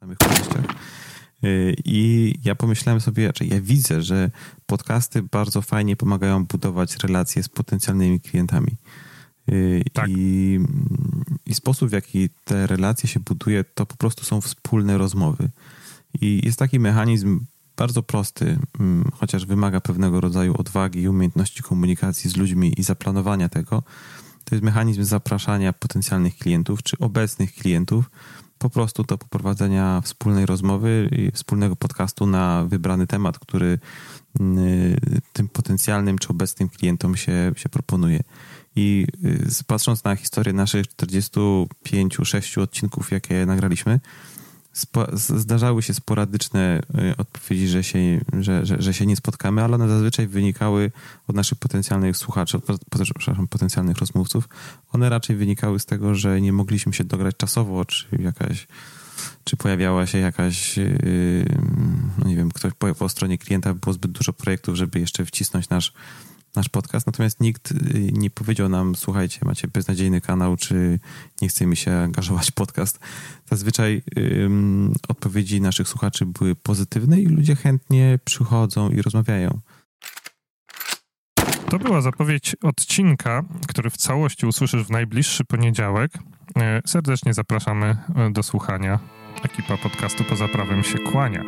samych korzyściach. Y, I ja pomyślałem sobie, że ja widzę, że podcasty bardzo fajnie pomagają budować relacje z potencjalnymi klientami. Y, Tak. I, I sposób, w jaki te relacje się buduje, to po prostu są wspólne rozmowy. I jest taki mechanizm bardzo prosty, mm, chociaż wymaga pewnego rodzaju odwagi i umiejętności komunikacji z ludźmi i zaplanowania tego. To jest mechanizm zapraszania potencjalnych klientów czy obecnych klientów po prostu do poprowadzenia wspólnej rozmowy i wspólnego podcastu na wybrany temat, który y, tym potencjalnym czy obecnym klientom się, się proponuje. I y, patrząc na historię naszych 45-6 odcinków, jakie nagraliśmy, zdarzały się sporadyczne y, odpowiedzi, że się, że, że, że się nie spotkamy, ale one zazwyczaj wynikały od naszych potencjalnych słuchaczy, przepraszam, potencjalnych rozmówców. One raczej wynikały z tego, że nie mogliśmy się dograć czasowo, czy jakaś czy pojawiała się jakaś, yy, no nie wiem, ktoś po, po stronie klienta było zbyt dużo projektów, żeby jeszcze wcisnąć nasz, nasz podcast, natomiast nikt yy, nie powiedział nam, słuchajcie, macie beznadziejny kanał, czy nie chce mi się angażować w podcast. Zazwyczaj yy, odpowiedzi naszych słuchaczy były pozytywne i ludzie chętnie przychodzą i rozmawiają. To była zapowiedź odcinka, który w całości usłyszysz w najbliższy poniedziałek. E, Serdecznie zapraszamy e, do słuchania. Ekipa podcastu Poza Prawem się kłania.